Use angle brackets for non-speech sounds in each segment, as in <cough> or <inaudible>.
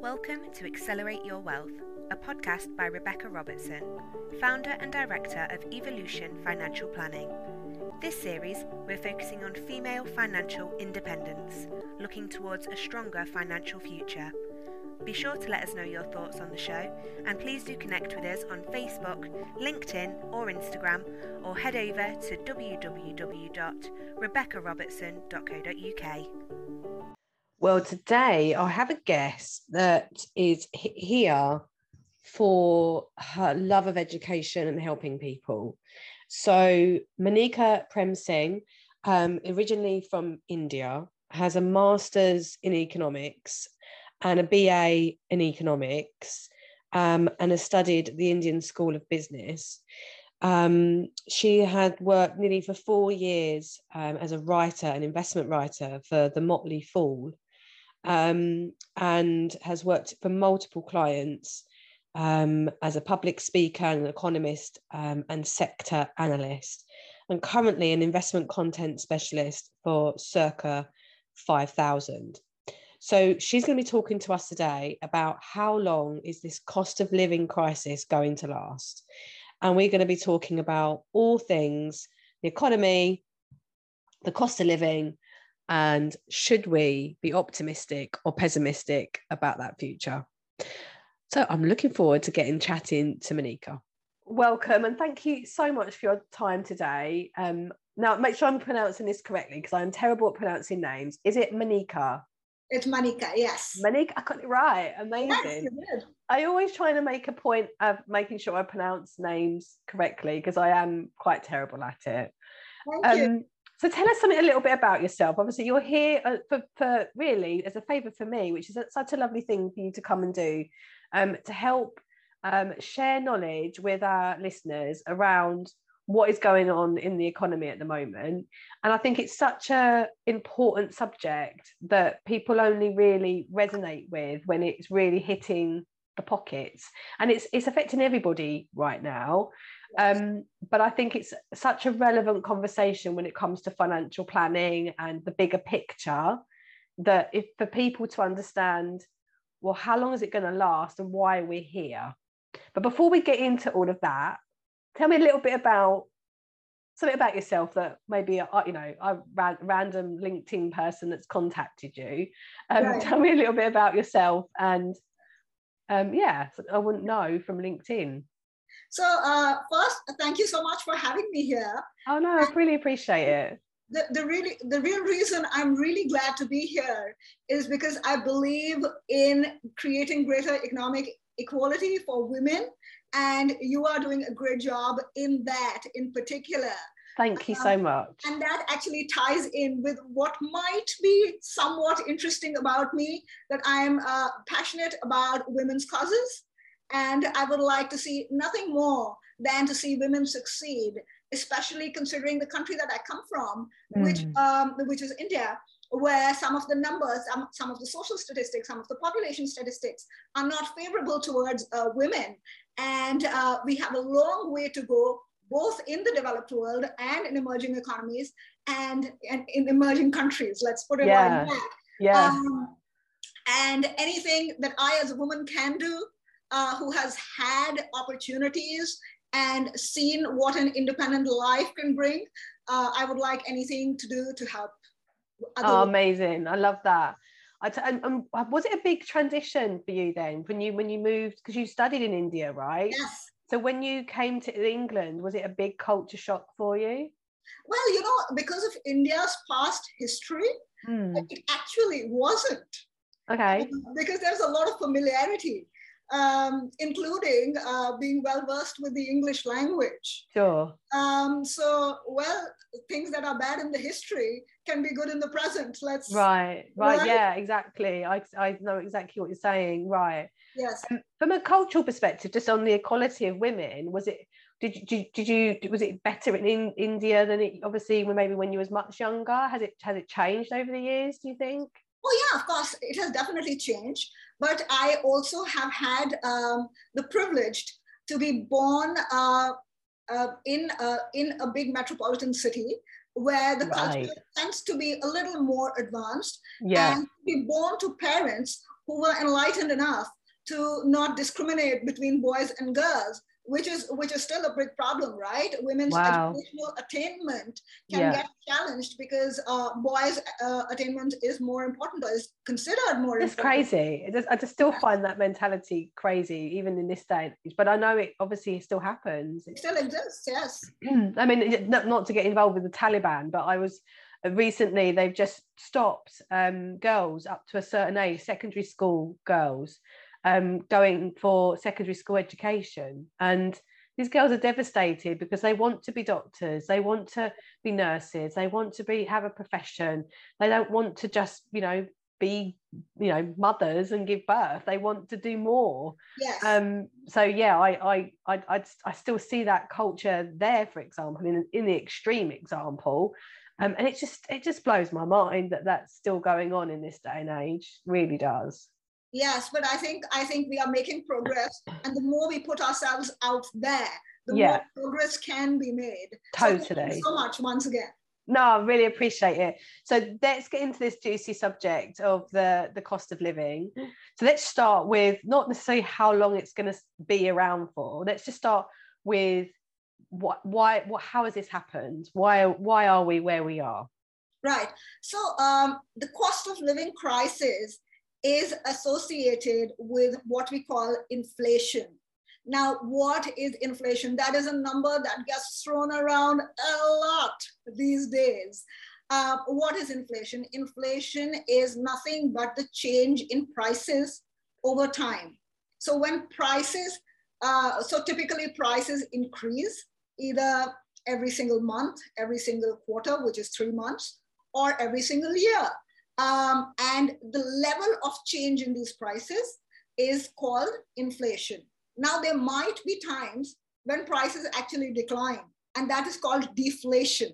Welcome to Accelerate Your Wealth, a podcast by Rebecca Robertson, founder and director of Evolution Financial Planning. This series, we're focusing on female financial independence, looking towards a stronger financial future. Be sure to let us know your thoughts on the show, and please do connect with us on Facebook, LinkedIn, or Instagram, or head over to www.rebeccarobertson.co.uk. Well, today I have a guest that is here for her love of education and helping people. So, Manika Premsingh, um, originally from India, has a master's in economics and a BA in economics, um, and has studied at the Indian School of Business. Um, she had worked nearly for four years um, as a writer, an investment writer for the Motley Fool, um, and has worked for multiple clients um, as a public speaker and an economist um, and sector analyst, and currently an investment content specialist for Circa 5000. So she's going to be talking to us today about how long is this cost of living crisis going to last? And we're going to be talking about all things the economy, the cost of living, and should we be optimistic or pessimistic about that future? So I'm looking forward to getting chatting to Manika. Welcome and thank you so much for your time today. Um, now, make sure I'm pronouncing this correctly because I'm terrible at pronouncing names. Is it Manika? It's Manika, yes. Manika, I got it right. Amazing. Yes, I always try to make a point of making sure I pronounce names correctly because I am quite terrible at it. Thank um, you. So tell us something a little bit about yourself. Obviously, you're here uh, for, for really as a favour for me, which is such a lovely thing for you to come and do, um, to help um, share knowledge with our listeners around what is going on in the economy at the moment. And I think it's such a important subject that people only really resonate with when it's really hitting the pockets, and it's it's affecting everybody right now. Um, but I think it's such a relevant conversation when it comes to financial planning and the bigger picture that if for people to understand, well, how long is it going to last and why we're here? But before we get into all of that, tell me a little bit about something about yourself that maybe a, you know a random LinkedIn person that's contacted you. Um, right. Tell me a little bit about yourself and um, yeah, I wouldn't know from LinkedIn. So uh, first, thank you so much for having me here. Oh no, I really appreciate it. The, the really the real reason I'm really glad to be here is because I believe in creating greater economic equality for women, and you are doing a great job in that in particular. Thank you so um, much. and that actually ties in with what might be somewhat interesting about me that I'm uh, passionate about women's causes and I would like to see nothing more than to see women succeed, especially considering the country that I come from, mm. which, um, which is India, where some of the numbers, um, some of the social statistics, some of the population statistics are not favorable towards uh, women. And uh, we have a long way to go, both in the developed world and in emerging economies and, and in emerging countries. Let's put it yeah. like that. Yeah. Um, and anything that I, as a woman, can do uh, who has had opportunities and seen what an independent life can bring, uh, I would like anything to do to help. Oh, amazing! I love that. I t- and, and was it a big transition for you then when you when you moved because you studied in India, right? Yes. So when you came to England, was it a big culture shock for you? Well, you know, because of India's past history, hmm. it actually wasn't. Okay. Because there's a lot of familiarity um, including uh, being well versed with the English language. Sure. Um, so, well, things that are bad in the history can be good in the present. Let's. Right, right, right? yeah, exactly. I, I know exactly what you're saying. Right. Yes. Um, from a cultural perspective, just on the equality of women, was it? Did you, did, did you was it better in, in India than it obviously when maybe when you was much younger? Has it has it changed over the years? Do you think? Oh yeah, of course, it has definitely changed. But I also have had um, the privilege to be born uh, uh, in, uh, in a big metropolitan city where the Right. culture tends to be a little more advanced Yeah. and be born to parents who were enlightened enough to not discriminate between boys and girls which is which is still a big problem right women's Wow. educational attainment can Yeah. get challenged because uh, boys uh, attainment is more important or is considered more It's important crazy. It I just still find that mentality crazy, even in this day and age. But I know it obviously still happens. it still exists yes <clears throat> I mean, not, not to get involved with the Taliban, but I was uh, recently, they've just stopped um, girls up to a certain age, secondary school girls, um, going for secondary school education. And these girls are devastated because they want to be doctors, they want to be nurses, they want to be have a profession. They don't want to just, you know, be, you know, mothers and give birth. They want to do more yes um so yeah I, I i i i still see that culture there for example in, in the extreme example um, and it just it just blows my mind that that's still going on in this day and age really does yes but i think i think we are making progress and the more we put ourselves out there the Yeah. more progress can be made. So thank you Totally. so much once again. No i really appreciate it. So let's get into this juicy subject of the the cost of living. So let's start with not necessarily how long it's going to be around for. Let's just start with what why what how has this happened? Why why are we where we are? Right. So um, the cost of living crisis is associated with what we call inflation. Now, what is inflation? That is a number that gets thrown around a lot these days. Uh, what is inflation? Inflation is nothing but the change in prices over time. So when prices, uh, so typically prices increase either every single month, every single quarter, which is three months, or every single year. Um, and the level of change in these prices is called inflation. Now, there might be times when prices actually decline, and that is called deflation.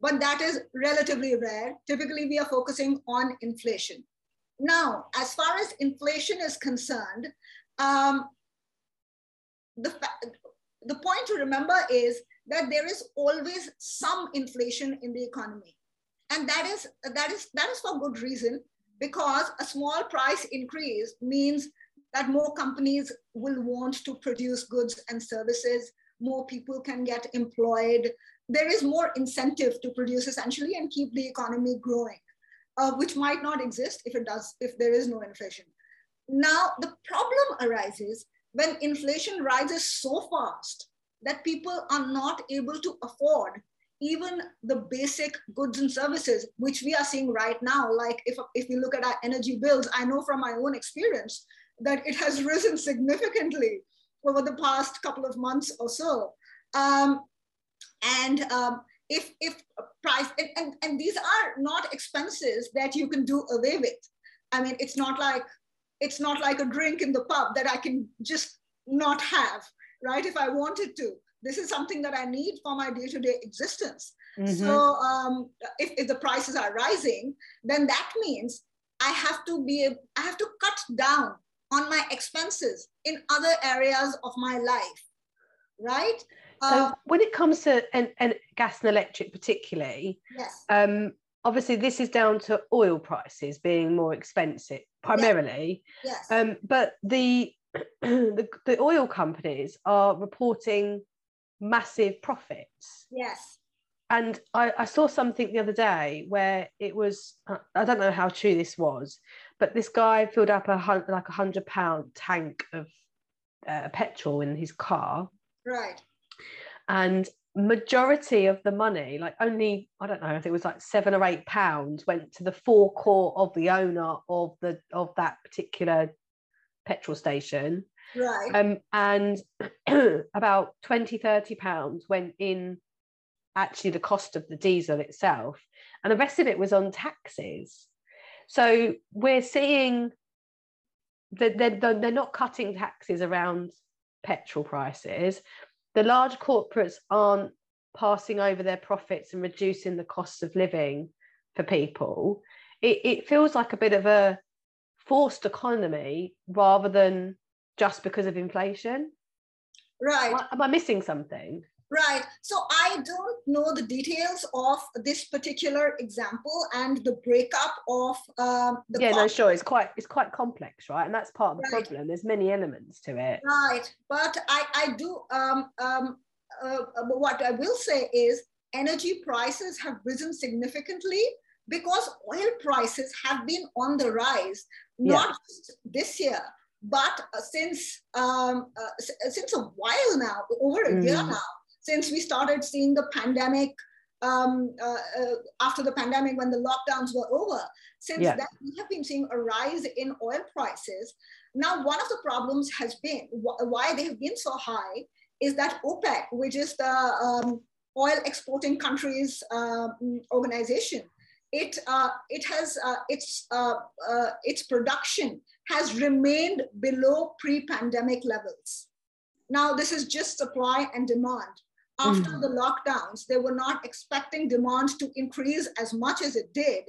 But that is relatively rare. Typically, we are focusing on inflation. Now, as far as inflation is concerned, um, the, the point to remember is that there is always some inflation in the economy and that is that is that is for good reason because a small price increase means that more companies will want to produce goods and services more people can get employed. There is more incentive to produce essentially and keep the economy growing uh, which might not exist if it does if there is no inflation. Now the problem arises when inflation rises so fast that people are not able to afford even the basic goods and services, which we are seeing right now. Like if, if we look at our energy bills, I know from my own experience that it has <laughs> risen significantly over the past couple of months or so. Um, and um, if, if price, and, and, and these are not expenses that you can do away with. I mean, it's not like, it's not like a drink in the pub that I can just not have, right? If I wanted to this is something that I need for my day-to-day existence. Mhm. So um, if, if the prices are rising, then that means I have to be, I have to cut down on my expenses in other areas of my life, right? So Uh, when it comes to and, and gas and electric particularly, yes, um, obviously this is down to oil prices being more expensive primarily. yes, Um, but the, <clears throat> the the oil companies are reporting massive profits. yes, And I, I saw something the other day where it was I don't know how true this was, but this guy filled up a hun- like a hundred pound tank of uh, petrol in his car. Right, and majority of the money like only i don't know if it was like seven or eight pounds went to the forecourt of the owner of the of that particular petrol station right, um and <clears throat> about 20 30 pounds went in actually the cost of the diesel itself and the rest of it was on taxes. So we're seeing that they're, they're not cutting taxes around petrol prices. The large corporates aren't passing over their profits and reducing the cost of living for people. It, it feels like a bit of a forced economy rather than just because of inflation right. am I- am i missing something Right. So I don't know the details of this particular example and the breakup of um, the. Yeah, no, sure. It's quite it's quite complex, right? And that's part of the right. problem. There's many elements to it. Right. But I I do um um uh, what I will say is energy prices have risen significantly because oil prices have been on the rise, not yeah. this year, but uh, since um, uh, since a while now, over a mm. year now since we started seeing the pandemic um, uh, uh, after the pandemic when the lockdowns were over. Since yeah. then, we have been seeing a rise in oil prices. Now, one of the problems has been wh- why they have been so high is that OPEC, which is the um, oil exporting countries um, organization, it uh, it has uh, its uh, uh, its production has remained below pre-pandemic levels. Now, this is just supply and demand after mm. the lockdowns, they were not expecting demand to increase as much as it did,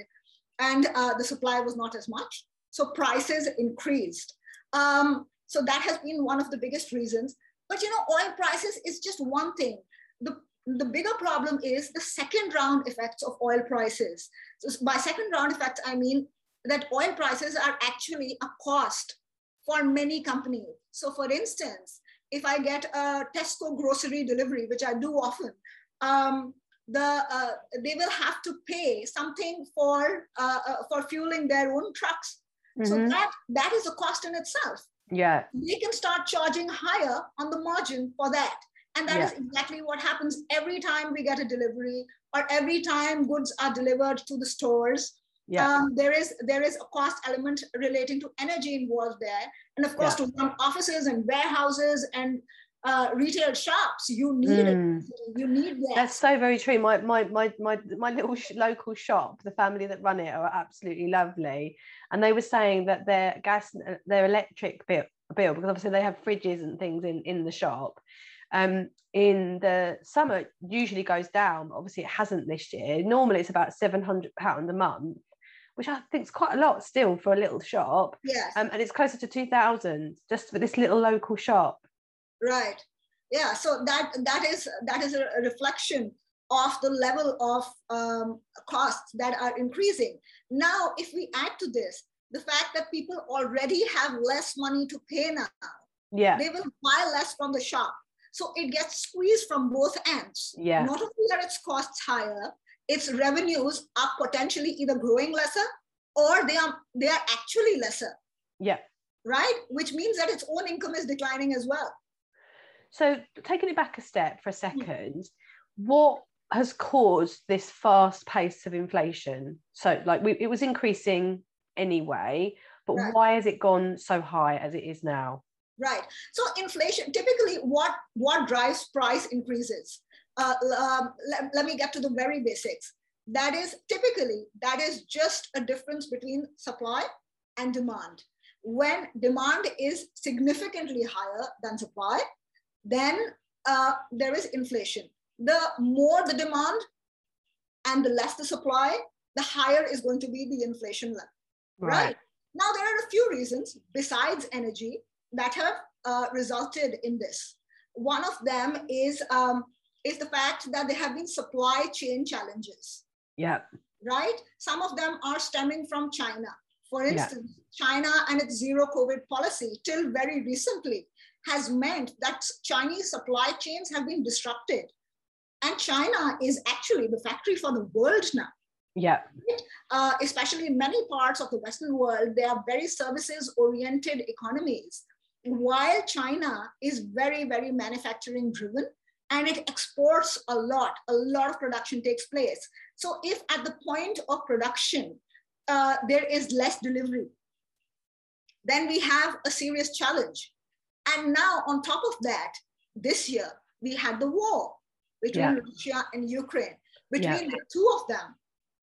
and uh, the supply was not as much. So prices increased. Um, so that has been one of the biggest reasons. But you know, oil prices is just one thing. The, the bigger problem is the second round effects of oil prices. So by second round effects, I mean that oil prices are actually a cost for many companies. So for instance, if I get a Tesco grocery delivery, which I do often, um, the uh, they will have to pay something for uh, uh, for fueling their own trucks. Mm-hmm. So that that is a cost in itself. Yeah, they can start charging higher on the margin for that, and that yeah. is exactly what happens every time we get a delivery or every time goods are delivered to the stores yeah. Um, there is there is a cost element relating to energy involved there and of course yeah. to run offices and warehouses and uh, retail shops you need mm. it you need that. that's so very true my my my my, my little sh- local shop the family that run it are absolutely lovely and they were saying that their gas their electric bill, bill because obviously they have fridges and things in in the shop um, in the summer usually goes down obviously it hasn't this year normally it's about 700 pound a month which I think is quite a lot still for a little shop. Yes. Um, and it's closer to 2000 just for this little local shop. Right. Yeah. So that that is that is a reflection of the level of um, costs that are increasing. Now, if we add to this the fact that people already have less money to pay now, yeah, they will buy less from the shop. So it gets squeezed from both ends. Yeah. Not only are its costs higher, its revenues are potentially either growing lesser or they are they are actually lesser yeah right which means that its own income is declining as well so taking it back a step for a hmm. second what has caused this fast pace of inflation so like we, it was increasing anyway but right. why has it gone so high as it is now right so inflation typically what what drives price increases uh, um, let, let me get to the very basics. That is typically, that is just a difference between supply and demand. When demand is significantly higher than supply, then uh, there is inflation. The more the demand and the less the supply, the higher is going to be the inflation level. Right. right? Now, there are a few reasons besides energy that have uh, resulted in this. One of them is um, is the fact that there have been supply chain challenges. Yeah. Right? Some of them are stemming from China. For instance, yeah. China and its zero COVID policy, till very recently, has meant that Chinese supply chains have been disrupted. And China is actually the factory for the world now. Yeah. Uh, especially in many parts of the Western world, they are very services oriented economies. While China is very, very manufacturing driven, and it exports a lot. A lot of production takes place. So if at the point of production, uh, there is less delivery, then we have a serious challenge. And now on top of that, this year, we had the war between yeah. Russia and Ukraine. Between yeah. the two of them,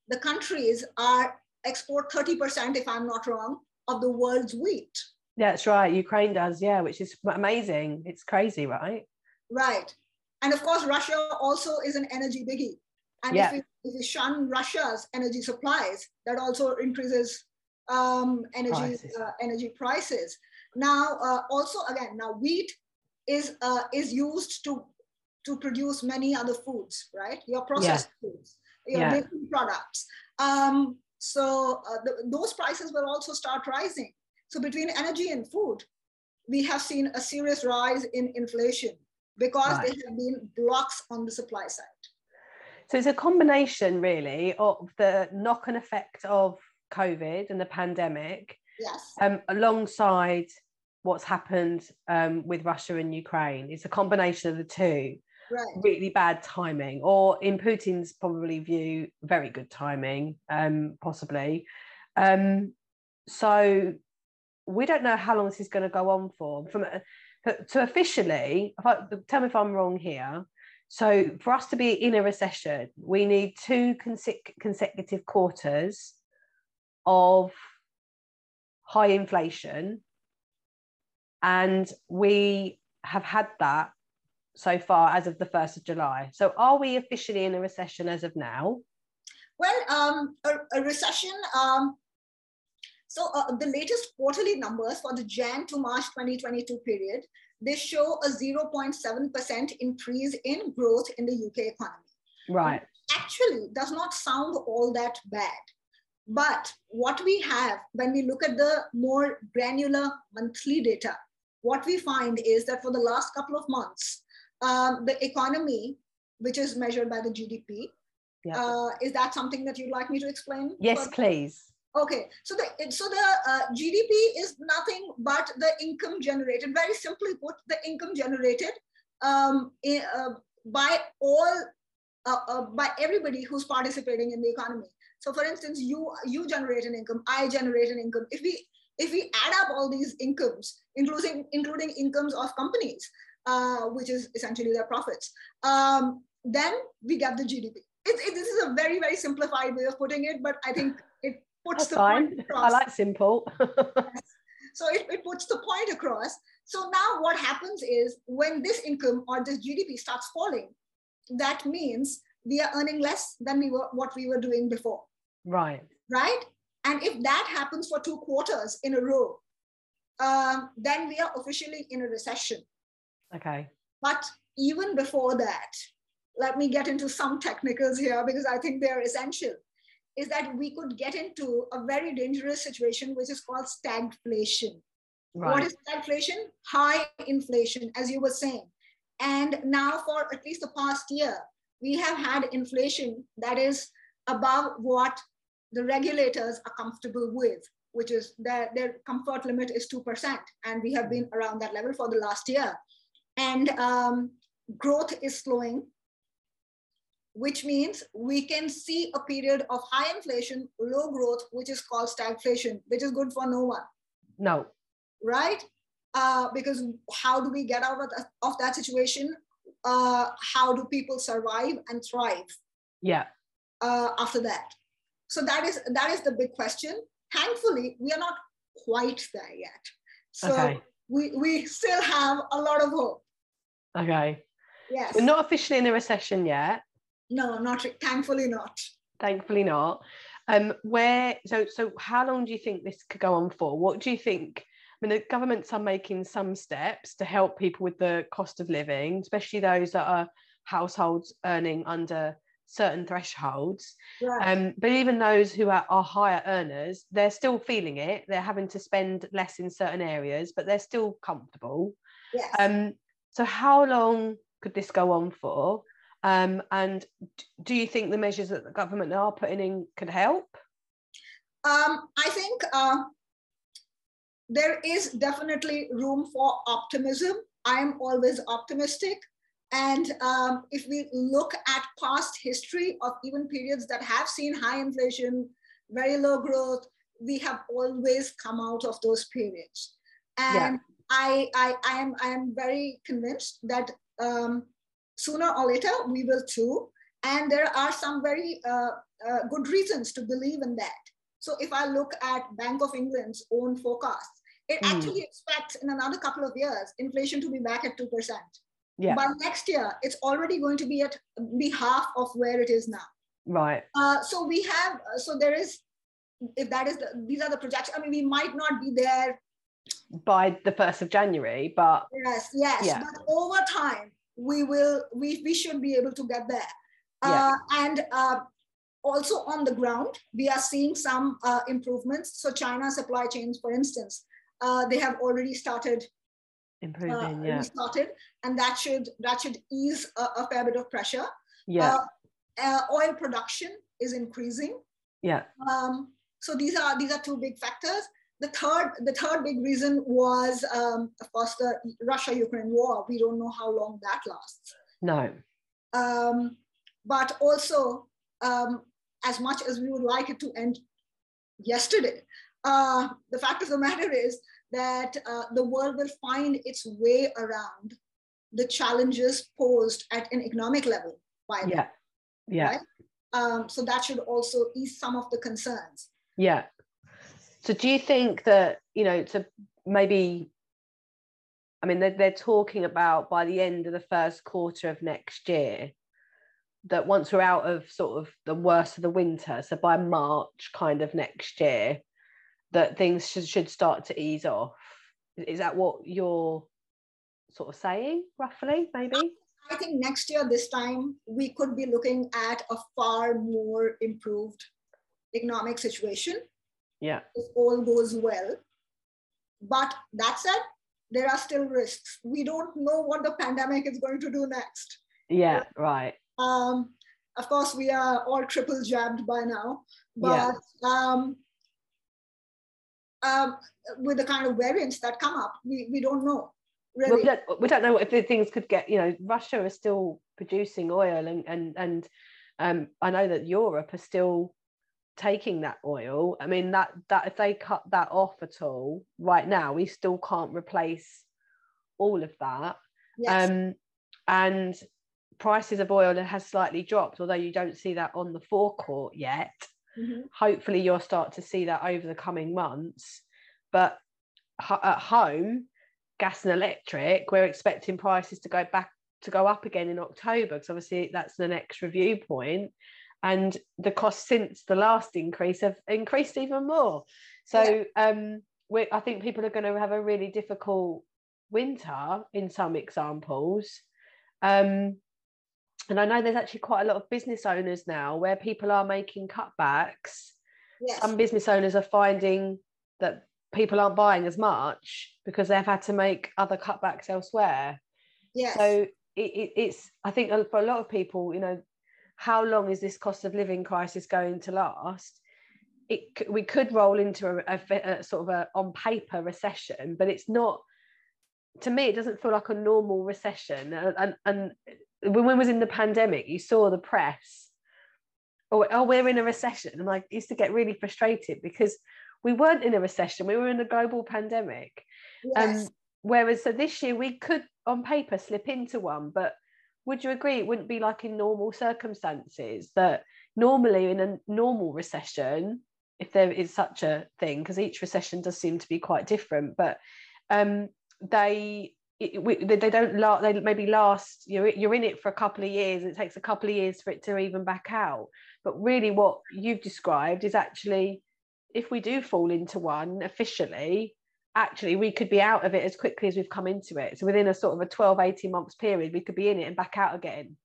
the countries are export 30%, if I'm not wrong, of the world's wheat. That's right. Ukraine does, yeah, which is amazing. It's crazy, right? Right. And of course, Russia also is an energy biggie. And yeah. if, we, if we shun Russia's energy supplies, that also increases um, energy prices. Uh, energy prices. Now, uh, also again, now wheat is uh, is used to to produce many other foods, right? Your processed yeah. foods, your yeah. baking products. Um, so uh, the, those prices will also start rising. So between energy and food, we have seen a serious rise in inflation because right. there have been blocks on the supply side. So it's a combination, really, of the knock-on effect of COVID and the pandemic, yes, um, alongside what's happened um, with Russia and Ukraine. It's a combination of the two. Right. Really bad timing, or in Putin's probably view, very good timing, um, possibly. Um, so we don't know how long this is going to go on for. From to officially, I, tell me if I'm wrong here. So for us to be in a recession, we need two consecutive quarters of high inflation, and we have had that so far as of the 1st of July. So are we officially in a recession as of now? Well, um, a, a recession um, so uh, the latest quarterly numbers for the Jan to March 2022 period, they show a 0.7% increase in growth in the UK economy. Right. Actually does not sound all that bad. But what we have when we look at the more granular monthly data, what we find is that for the last couple of months, um, the economy, which is measured by the GDP, yeah. uh, is that something that you'd like me to explain? Yes, please. Okay, so the so the uh, GDP is nothing but the income generated. Very simply put, the income generated um, in, uh, by all uh, uh, by everybody who's participating in the economy. So, for instance, you you generate an income, I generate an income. If we if we add up all these incomes, including including incomes of companies, uh, which is essentially their profits, um, then we get the GDP. It, it, this is a very very simplified way of putting it, but I think puts That's the fine. point across. I like simple. <laughs> yes. So it, it puts the point across. So now what happens is when this income or this GDP starts falling, that means we are earning less than we were what we were doing before. Right. Right. And if that happens for two quarters in a row, um, then we are officially in a recession. Okay. But even before that, let me get into some technicals here because I think they're essential is that we could get into a very dangerous situation, which is called stagflation. Right. What is stagflation? High inflation, as you were saying. And now, for at least the past year, we have had inflation that is above what the regulators are comfortable with, which is their, their comfort limit is 2%. And we have been around that level for the last year. And um, growth is slowing which means we can see a period of high inflation, low growth, which is called stagflation, which is good for no one. No. Right? Uh, because how do we get out of that, of that situation? Uh, how do people survive and thrive? Yeah. Uh, after that. So that is that is the big question. Thankfully, we are not quite there yet. So okay. we, we still have a lot of hope. Okay. Yes. We're not officially in a recession yet. No, not thankfully not. Thankfully not. Um, where so so how long do you think this could go on for? What do you think? I mean, the governments are making some steps to help people with the cost of living, especially those that are households earning under certain thresholds. Um, but even those who are, are higher earners, they're still feeling it. They're having to spend less in certain areas, but they're still comfortable. Yes. Um, so how long could this go on for? Um, and do you think the measures that the government are putting in could help? Um, I think uh, there is definitely room for optimism. I am always optimistic. And um, if we look at past history of even periods that have seen high inflation, very low growth, we have always come out of those periods. And yeah. I, I, I, am, I am very convinced that um, sooner or later we will too. And there are some very uh, uh, good reasons to believe in that. So if I look at Bank of England's own forecasts, it mm. actually expects in another couple of years inflation to be back at 2%. Yeah. By next year, it's already going to be at be half of where it is now. Right. Uh, so we have, uh, so there is, if that is, the, these are the projections. I mean, we might not be there by the 1st of January, but yes, yes. Yeah. But over time, we will we, we should be able to get there. Yeah. Uh, and uh, also on the ground, we are seeing some uh, improvements. So China supply chains, for instance, uh, they have already started Improving, uh, yeah. restarted, and that should that should ease a, a fair bit of pressure. Yeah. Uh, uh, oil production is increasing. yeah. Um, so these are these are two big factors. The third the third big reason was um, of course the Russia-Ukraine war. We don't know how long that lasts. No. Um, but also, um, as much as we would like it to end yesterday, uh, the fact of the matter is that uh, the world will find its way around the challenges posed at an economic level by them. Yeah. Yeah. Right? Um, so that should also ease some of the concerns. Yeah. So do you think that, you know, to maybe, I mean, they're, they're talking about by the end of the first quarter of next year, that once we're out of sort of the worst of the winter, so by March kind of next year, that things should, should start to ease off. Is that what you're sort of saying, roughly, maybe? I think next year, this time, we could be looking at a far more improved economic situation Yeah. if all goes well. But that said, there are still risks. We don't know what the pandemic is going to do next. Yeah. Right. Um, of course, we are all triple jabbed by now, but um, um, with the kind of variants that come up, we, we don't know Well, really. we don't, we don't know if the things could get you know russia is still producing oil and and and um i know that europe are still taking that oil i mean that that if they cut that off at all right now we still can't replace all of that yes. um and prices of oil has slightly dropped although you don't see that on the forecourt yet Mhm. hopefully you'll start to see that over the coming months but at home gas and electric we're expecting prices to go back to go up again in october because obviously that's the next review point and the costs since the last increase have increased even more. So um we i think people are going to have a really difficult winter in some examples. Um and i know there's actually quite a lot of business owners now where people are making cutbacks. Yes. some business owners are finding that people aren't buying as much because they've had to make other cutbacks elsewhere. Yes. so it, it, it's i think for a lot of people you know how long is this cost of living crisis going to last? It we could roll into a, a, a sort of a on paper recession but it's not to me it doesn't feel like a normal recession. And, and, when we was in the pandemic you saw the press oh, oh we're in a recession. And i used to get really frustrated because we weren't in a recession we were in a global pandemic. Yes. um, whereas so this year we could on paper slip into one, but would you agree it wouldn't be like in normal circumstances that normally in a normal recession, if there is such a thing, because each recession does seem to be quite different, but um, they it, we, they don't last they maybe last you're you're in it for a couple of years it takes a couple of years for it to even back out. But really what you've described is actually if we do fall into one officially actually we could be out of it as quickly as we've come into it so within a sort of a 12 18 months period we could be in it and back out again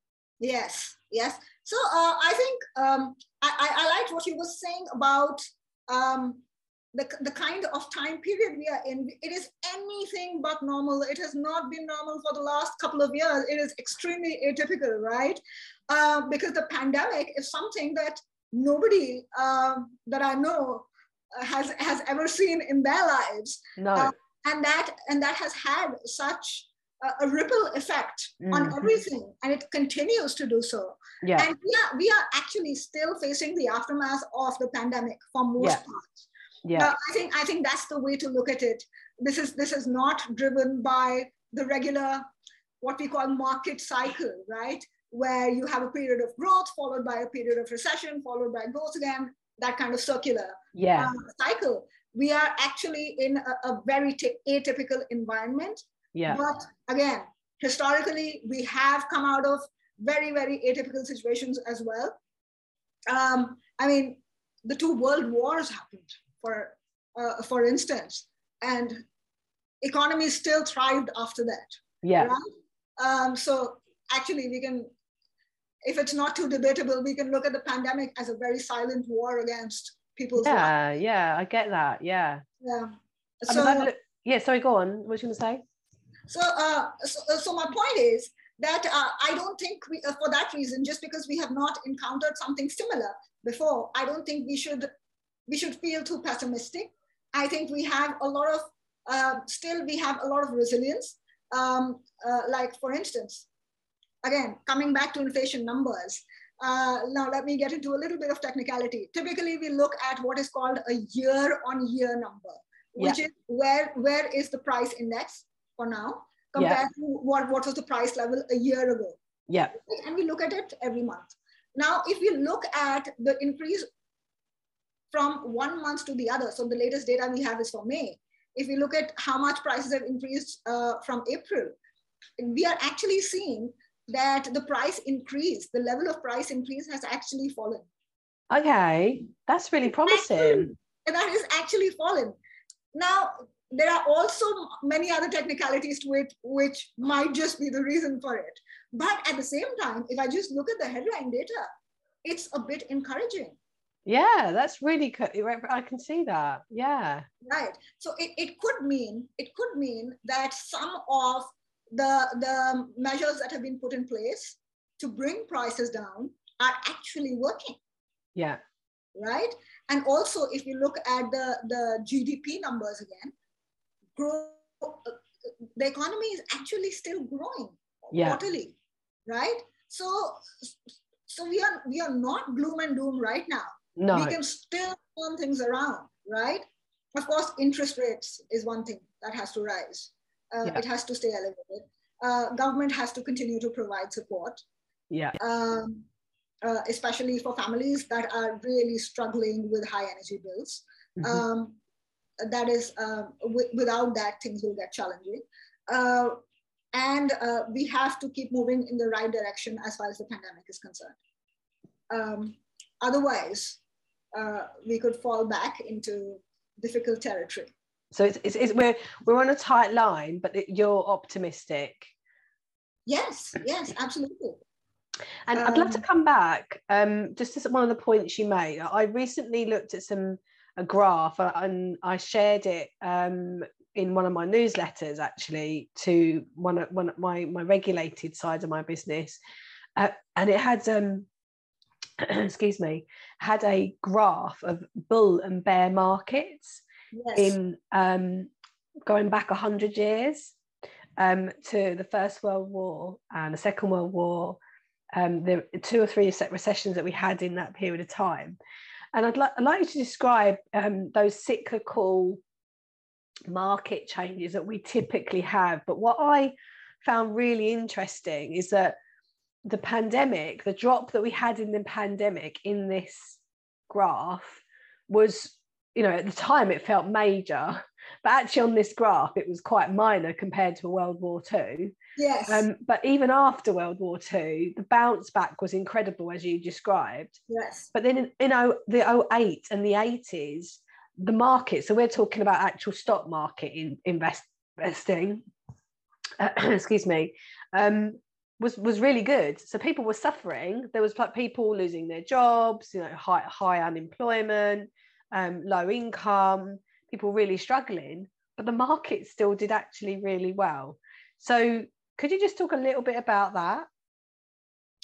Yes, yes. So uh, I think um, I, I, liked what you were saying about um, the, the kind of time period we are in. It is anything but normal. It has not been normal for the last couple of years. It is extremely atypical, right? Uh, because the pandemic is something that nobody um, that I know has has ever seen in their lives. No. Uh, and that and that has had such a, a ripple effect on Mhm. everything and it continues to do so. Yeah. And we are we are actually still facing the aftermath of the pandemic for most Yeah. parts. Yeah. I think i think that's the way to look at it. This is this is not driven by the regular what we call market cycle right? Where you have a period of growth followed by a period of recession followed by growth again that kind of circular yeah um, cycle. We are actually in a, a very t- atypical environment. yeah But again, historically, we have come out of very, very atypical situations as well. Um, I mean, the two world wars happened, for, uh, for instance, and economies still thrived after that. yeah right? Um, so actually we can if it's not too debatable we can look at the pandemic as a very silent war against people's yeah lives. yeah i get that yeah yeah I so mean, look- yeah sorry go on what was you going to say so, uh, so, so my point is that uh, I don't think we, uh, for that reason, just because we have not encountered something similar before, I don't think we should we should feel too pessimistic. I think we have a lot of uh, still we have a lot of resilience. Um, uh, like for instance, again coming back to inflation numbers. Uh, now let me get into a little bit of technicality. Typically, we look at what is called a year-on-year number, which is where where is the price index for now compared to what, what was the price level a year ago. yeah And we look at it every month. Now, if we look at the increase from one month to the other, so the latest data we have is for May. If we look at how much prices have increased uh, from April, we are actually seeing that the price increase, the level of price increase has actually fallen. okay that's really promising And that is actually fallen. Now, there are also many other technicalities to it, which might just be the reason for it. But at the same time, if I just look at the headline data, it's a bit encouraging, yeah that's really co- i can see that yeah right? So it, it could mean, it could mean that some of the, the measures that have been put in place to bring prices down are actually working. yeah right? And also, if you look at the, the GDP numbers again, grow, uh, the economy is actually still growing Yeah. quarterly, right? So, so we are we are not gloom and doom right now. no We can still turn things around, right? Of course, interest rates is one thing that has to rise. Uh, Yeah. It has to stay elevated. Uh, government has to continue to provide support yeah um, uh, especially for families that are really struggling with high energy bills. Mhm. Um, that is, um, wi- without that, things will get challenging. Uh, and uh, we have to keep moving in the right direction as far as the pandemic is concerned. Um, otherwise, uh, we could fall back into difficult territory. So it's, it's, it's we're we're on a tight line but you're optimistic Yes, yes, absolutely. And I'd love to Um, come back um, just to one of the points you made. I recently looked at some a graph uh, and I shared it um, in one of my newsletters actually to one of one of my my regulated side of my business, uh, and it had um, <clears throat> excuse me had a graph of bull and bear markets Yes, in um, going back 100 years um, to the First World War and the Second World War, um, the two or three recessions that we had in that period of time. And I'd, li- I'd like you to describe um, those cyclical market changes that we typically have. But what I found really interesting is that the pandemic, the drop that we had in the pandemic in this graph was you know, at the time it felt major, but actually on this graph it was quite minor compared to World War II. yes, Um, but even after World War II, the bounce back was incredible, as you described. yes, But then in, in oh, the 08 and the 80s, the market, so we're talking about actual stock market in, invest, investing, <clears throat> excuse me, um, was, was really good. So people were suffering. There was like people losing their jobs, you know, high, high unemployment, um, low income, people really struggling, but the market still did actually really well. So could you just talk a little bit about that?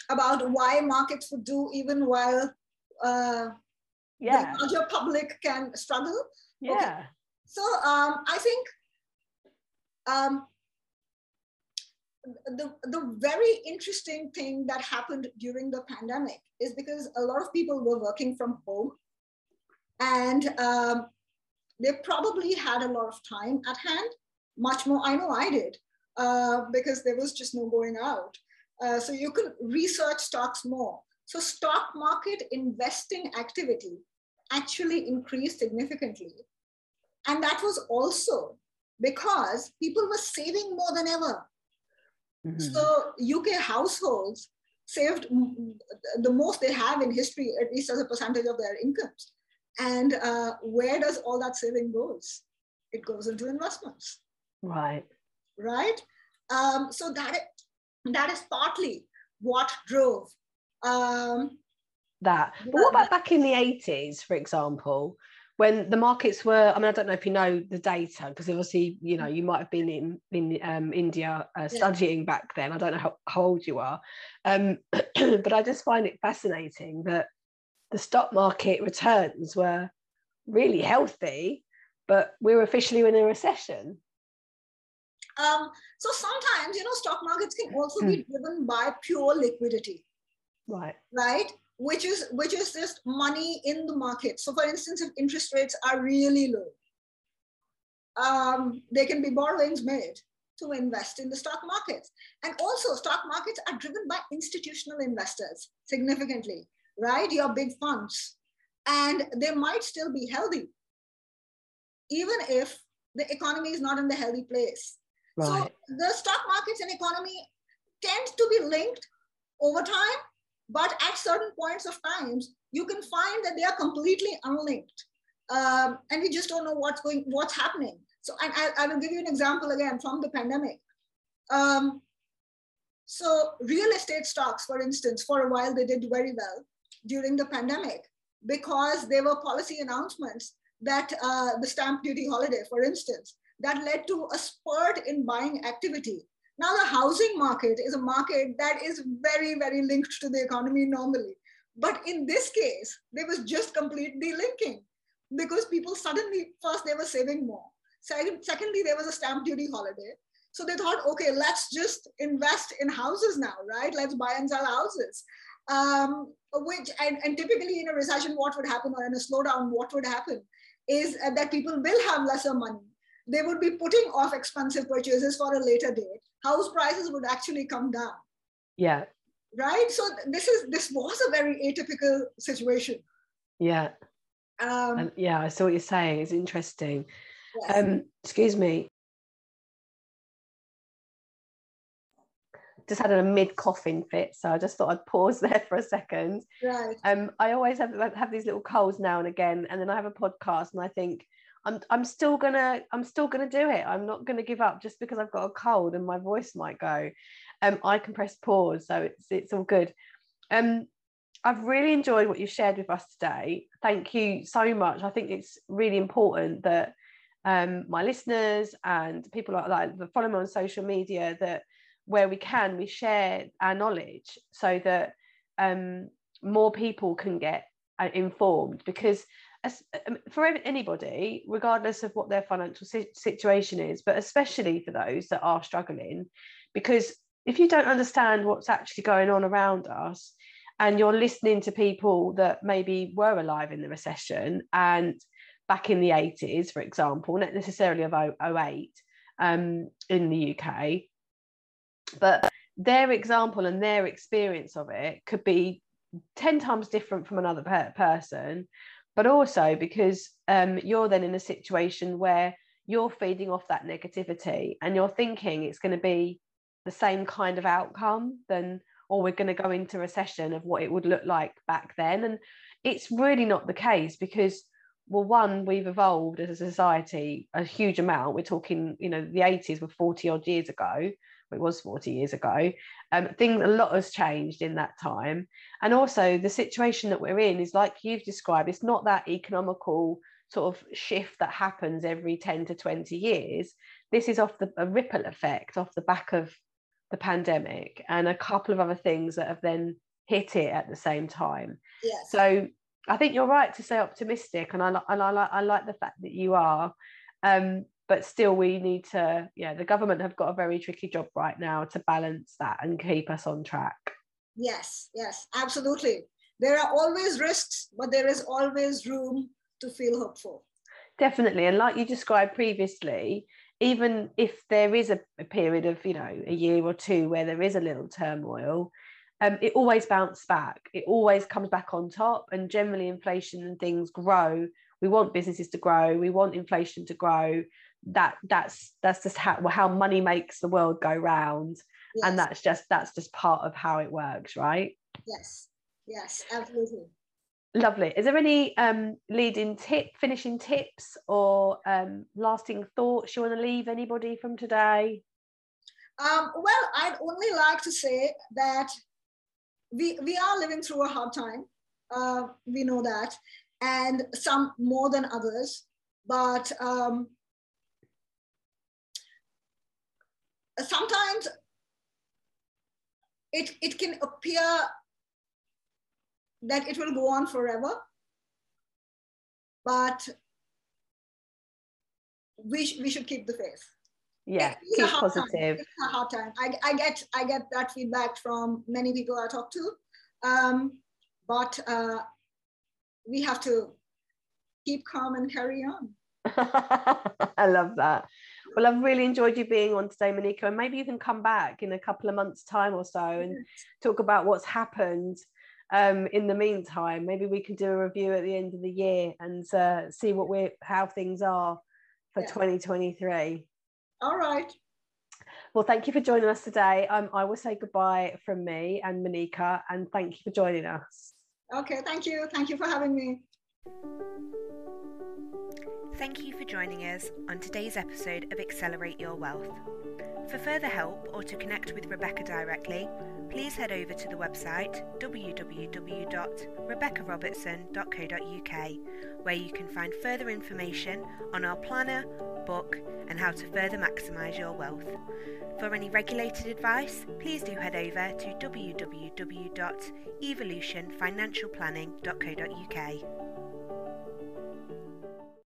about why markets would do even while uh, Yeah, the larger public can struggle. yeah, So um, I think um, the, the very interesting thing that happened during the pandemic is because a lot of people were working from home and um, they probably had a lot of time at hand, much more, I know I did, uh, because there was just no going out. Uh, so you could research stocks more. So stock market investing activity actually increased significantly. And that was also because people were saving more than ever. Mhm. So UK households saved the most they have in history, at least as a percentage of their incomes. And uh, where does all that saving goes? It goes into investments, right. right? Um, so that that is partly what drove um, that. But what about back in the 80s, for example, when the markets were, I mean, I don't know if you know the data, because obviously, you know, you might have been in, in um, India uh, studying yeah. back then. I don't know how, how old you are. Um, <clears throat> but I just find it fascinating that the stock market returns were really healthy, but we are officially in a recession. Um, so sometimes, you know, stock markets can also be hmm. driven by pure liquidity. Right. Right. Which is which is just money in the market. So, for instance, if interest rates are really low, um, there can be borrowings made to invest in the stock markets. And also, stock markets are driven by institutional investors significantly, right? Your big funds. And they might still be healthy, even if the economy is not in the healthy place. Right. So the stock markets and economy tend to be linked over time, but at certain points of times, you can find that they are completely unlinked. Um, and we just don't know what's going, what's happening. So I, I, will give you an example again from the pandemic. Um, so real estate stocks, for instance, for a while they did very well during the pandemic because there were policy announcements that uh, the stamp duty holiday, for instance, that led to a spurt in buying activity. Now, the housing market is a market that is very, very linked to the economy normally. But in this case, there was just complete delinking because people suddenly, first, they were saving more. Second, secondly, there was a stamp duty holiday. So they thought, okay, let's just invest in houses now, right? Let's buy and sell houses. Um, which, and, and typically in a recession, what would happen, or in a slowdown, what would happen is that people will have lesser money they would be putting off expensive purchases for a later date. House prices would actually come down. Yeah. Right. So this is this was a very atypical situation. Yeah. Um, yeah, I saw what you're saying. It's interesting. Yes. Um, excuse me. Just had a mid coughing fit, so I just thought I'd pause <laughs> there for a second. Right. Um, I always have have these little colds now and again, and then I have a podcast, and I think I'm I'm still gonna I'm still gonna do it. I'm not gonna give up just because I've got a cold and my voice might go. Um, I can press pause, so it's it's all good. Um, I've really enjoyed what you've shared with us today. Thank you so much. I think it's really important that um, my listeners and people like that follow me on social media that where we can we share our knowledge so that um, more people can get uh, informed because um, for anybody, regardless of what their financial situation is, but especially for those that are struggling, because if you don't understand what's actually going on around us and you're listening to people that maybe were alive in the recession and back in the 80s, for example, not necessarily of 08 um, in the UK, but their example and their experience of it could be 10 times different from another per- person but also because um, you're then in a situation where you're feeding off that negativity and you're thinking it's going to be the same kind of outcome then or we're going to go into recession of what it would look like back then. And it's really not the case because well one we've evolved as a society a huge amount. We're talking you know the 80s were 40 odd years ago it was 40 years ago. Um, things a lot has changed in that time. And also the situation that we're in is like you've described, it's not that economical sort of shift that happens every 10 to 20 years. This is off the a ripple effect off the back of the pandemic and a couple of other things that have then hit it at the same time. Yes. So I think you're right to say optimistic, and I, and I, like I like the fact that you are. Um, but still we need to yeah the government have got a very tricky job right now to balance that and keep us on track. Yes yes absolutely. There are always risks but there is always room to feel hopeful. Definitely and like you described previously even if there is a, a period of you know a year or two where there is a little turmoil um, it always bounces back. It always comes back on top and generally inflation and things grow. We want businesses to grow. We want inflation to grow that that's that's just how how money makes the world go round. Yes. and that's just that's just part of how it works right? Yes. Yes absolutely. Lovely. Is there any um leading tip finishing tips or um lasting thoughts you want to leave anybody from today? Um, well, I'd only like to say that we, we are living through a hard time. Uh, we know that, and some more than others. But um, sometimes it, it can appear that it will go on forever. But we, sh- we should keep the faith yeah it's keep a hard positive Time. It's a hard time. I, I get I get that feedback from many people I talk to, um, but uh, we have to keep calm and carry on. <laughs> I love that. Well, I've really enjoyed you being on today, Monica, and maybe you can come back in a couple of months' time or so and talk about what's happened um, in the meantime. Maybe we can do a review at the end of the year and uh, see what we're how things are for Yeah. 2023. All right. Well, thank you for joining us today. Um, I will say goodbye from me and Monica, and thank you for joining us. Okay. Thank you. Thank you for having me. Thank you for joining us on today's episode of Accelerate Your Wealth. For further help or to connect with Rebecca directly, please head over to the website www.rebeccarobertson.co.uk, where you can find further information on our planner, book, and how to further maximise your wealth. For any regulated advice, please do head over to www.evolutionfinancialplanning.co.uk.